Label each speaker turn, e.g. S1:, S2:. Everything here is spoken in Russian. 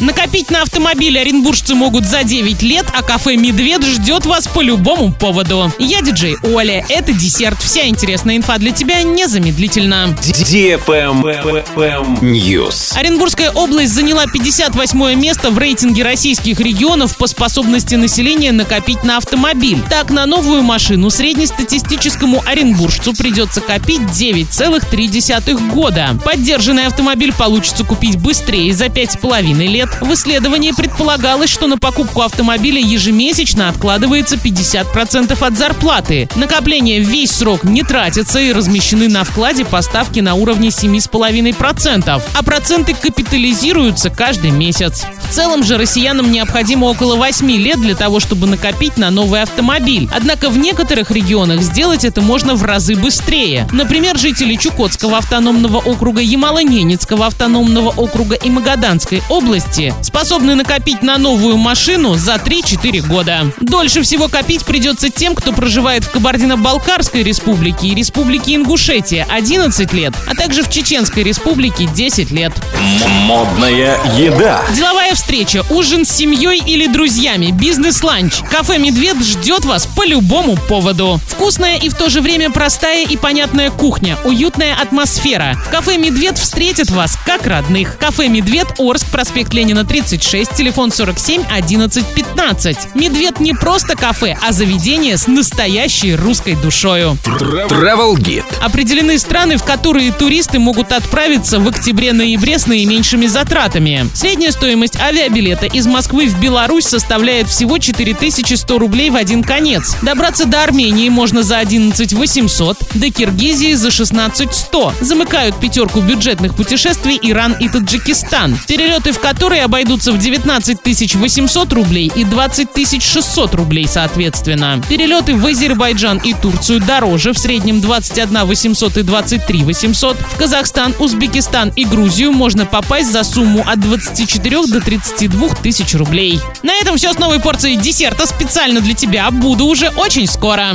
S1: Накопить на автомобиль оренбуржцы могут за 9 лет, а кафе «Медведь» ждет вас по любому поводу. Я диджей Оля, это десерт. Вся интересная инфа для тебя незамедлительно.
S2: News.
S1: Оренбургская область заняла 58 место в рейтинге российских регионов по способности населения накопить на автомобиль. Так, на новую машину среднестатистическому оренбуржцу придется копить 9,3 года. Поддержанный автомобиль получится купить быстрее за 5,5 лет лет. В исследовании предполагалось, что на покупку автомобиля ежемесячно откладывается 50% от зарплаты. Накопление весь срок не тратится и размещены на вкладе поставки на уровне 7,5%, а проценты капитализируются каждый месяц. В целом же россиянам необходимо около 8 лет для того, чтобы накопить на новый автомобиль. Однако в некоторых регионах сделать это можно в разы быстрее. Например, жители Чукотского автономного округа, Ямало-Ненецкого автономного округа и Магаданской области возрасте способны накопить на новую машину за 3-4 года. Дольше всего копить придется тем, кто проживает в Кабардино-Балкарской республике и республике Ингушетия 11 лет, а также в Чеченской республике 10 лет.
S2: Модная еда.
S1: Деловая встреча, ужин с семьей или друзьями, бизнес-ланч. Кафе «Медведь» ждет вас по любому поводу. Вкусная и в то же время простая и понятная кухня, уютная атмосфера. В кафе «Медведь» встретят вас как родных. Кафе «Медведь», Орск, проспект Ленина 36, телефон 47 11 15. Медведь не просто кафе, а заведение с настоящей русской душою.
S2: Travel Guide.
S1: Определены страны, в которые туристы могут отправиться в октябре-ноябре с наименьшими затратами. Средняя стоимость авиабилета из Москвы в Беларусь составляет всего 4100 рублей в один конец. Добраться до Армении можно за 11 800, до Киргизии за 16 100. Замыкают пятерку бюджетных путешествий Иран и Таджикистан. Перелеты в которые обойдутся в 19 800 рублей и 20 600 рублей соответственно. Перелеты в Азербайджан и Турцию дороже, в среднем 21 800 и 23 800. В Казахстан, Узбекистан и Грузию можно попасть за сумму от 24 до 32 тысяч рублей. На этом все с новой порцией десерта специально для тебя. Буду уже очень скоро.